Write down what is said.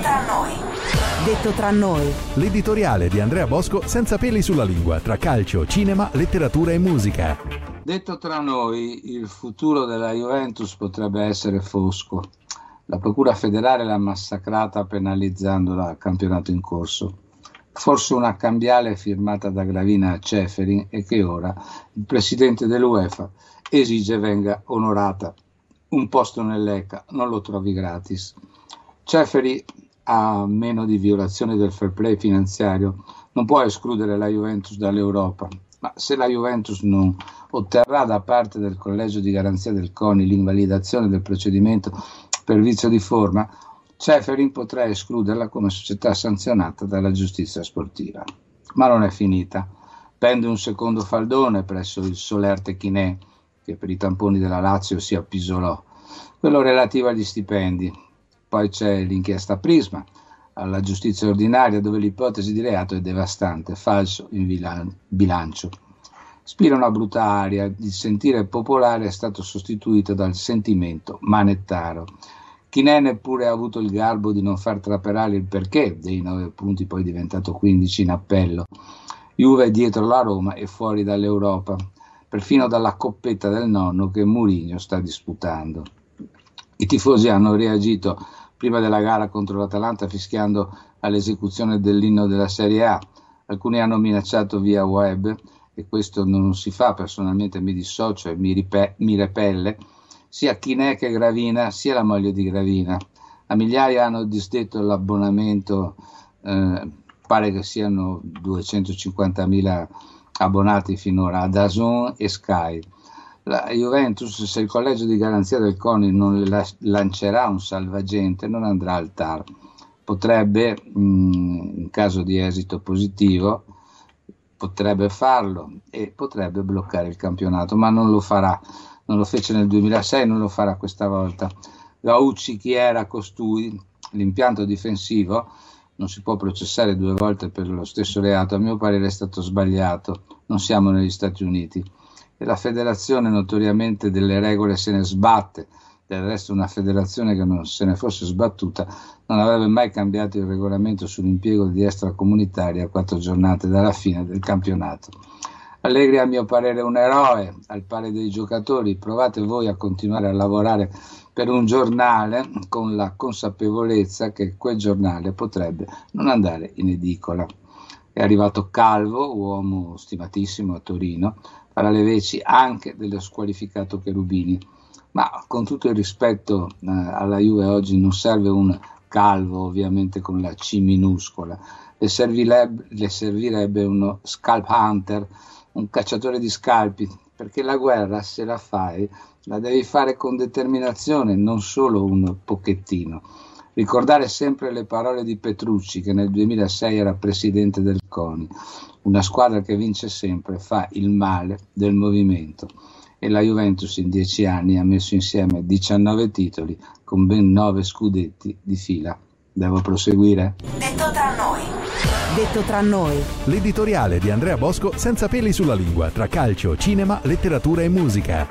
tra noi. Detto tra noi. L'editoriale di Andrea Bosco senza peli sulla lingua tra calcio, cinema, letteratura e musica. Detto tra noi, il futuro della Juventus potrebbe essere fosco. La Procura federale l'ha massacrata penalizzandola al campionato in corso. Forse una cambiale firmata da Gravina a Ceferin e che ora il presidente dell'UEFA esige venga onorata. Un posto nell'ECA non lo trovi gratis. Ceferi a meno di violazione del fair play finanziario non può escludere la Juventus dall'Europa, ma se la Juventus non otterrà da parte del collegio di garanzia del CONI l'invalidazione del procedimento per vizio di forma, Ceferin potrà escluderla come società sanzionata dalla giustizia sportiva. Ma non è finita. Pende un secondo faldone presso il Solerte Chinè, che per i tamponi della Lazio si appisolò, quello relativo agli stipendi. Poi c'è l'inchiesta Prisma, alla giustizia ordinaria dove l'ipotesi di reato è devastante, falso in bilancio. Spira una brutta aria, il sentire popolare è stato sostituito dal sentimento manettaro. Chi ne neppure ha avuto il garbo di non far trapelare il perché dei nove punti poi diventato 15 in appello. Juve è dietro la Roma e fuori dall'Europa, perfino dalla coppetta del nonno che Mourinho sta disputando. I tifosi hanno reagito prima della gara contro l'Atalanta fischiando all'esecuzione dell'inno della Serie A. Alcuni hanno minacciato via web e questo non si fa, personalmente mi dissocio e mi, ripe- mi repelle, sia Chinè che Gravina, sia la moglie di Gravina. A migliaia hanno disdetto l'abbonamento, eh, pare che siano 250.000 abbonati finora a Dazon e Sky. La Juventus, se il collegio di garanzia del CONI non le lancerà un salvagente, non andrà al TAR. Potrebbe, mh, in caso di esito positivo, potrebbe farlo e potrebbe bloccare il campionato, ma non lo farà. Non lo fece nel 2006, non lo farà questa volta. Gaucci, chi era costui? L'impianto difensivo non si può processare due volte per lo stesso reato, a mio parere è stato sbagliato. Non siamo negli Stati Uniti. E la federazione notoriamente delle regole se ne sbatte. Del resto una federazione che non se ne fosse sbattuta non avrebbe mai cambiato il regolamento sull'impiego di extracomunitari a quattro giornate dalla fine del campionato. Allegri a mio parere è un eroe, al pari dei giocatori, provate voi a continuare a lavorare per un giornale con la consapevolezza che quel giornale potrebbe non andare in edicola. È arrivato Calvo, uomo stimatissimo a Torino, farà le veci anche dello squalificato Cherubini ma con tutto il rispetto eh, alla Juve oggi non serve un calvo ovviamente con la C minuscola, le servirebbe, le servirebbe uno scalp hunter, un cacciatore di scalpi, perché la guerra se la fai la devi fare con determinazione, non solo un pochettino. Ricordare sempre le parole di Petrucci che nel 2006 era presidente del CONI, una squadra che vince sempre fa il male del movimento e la Juventus in dieci anni ha messo insieme 19 titoli con ben 9 scudetti di fila. Devo proseguire? Detto tra noi. Detto tra noi. L'editoriale di Andrea Bosco senza peli sulla lingua tra calcio, cinema, letteratura e musica.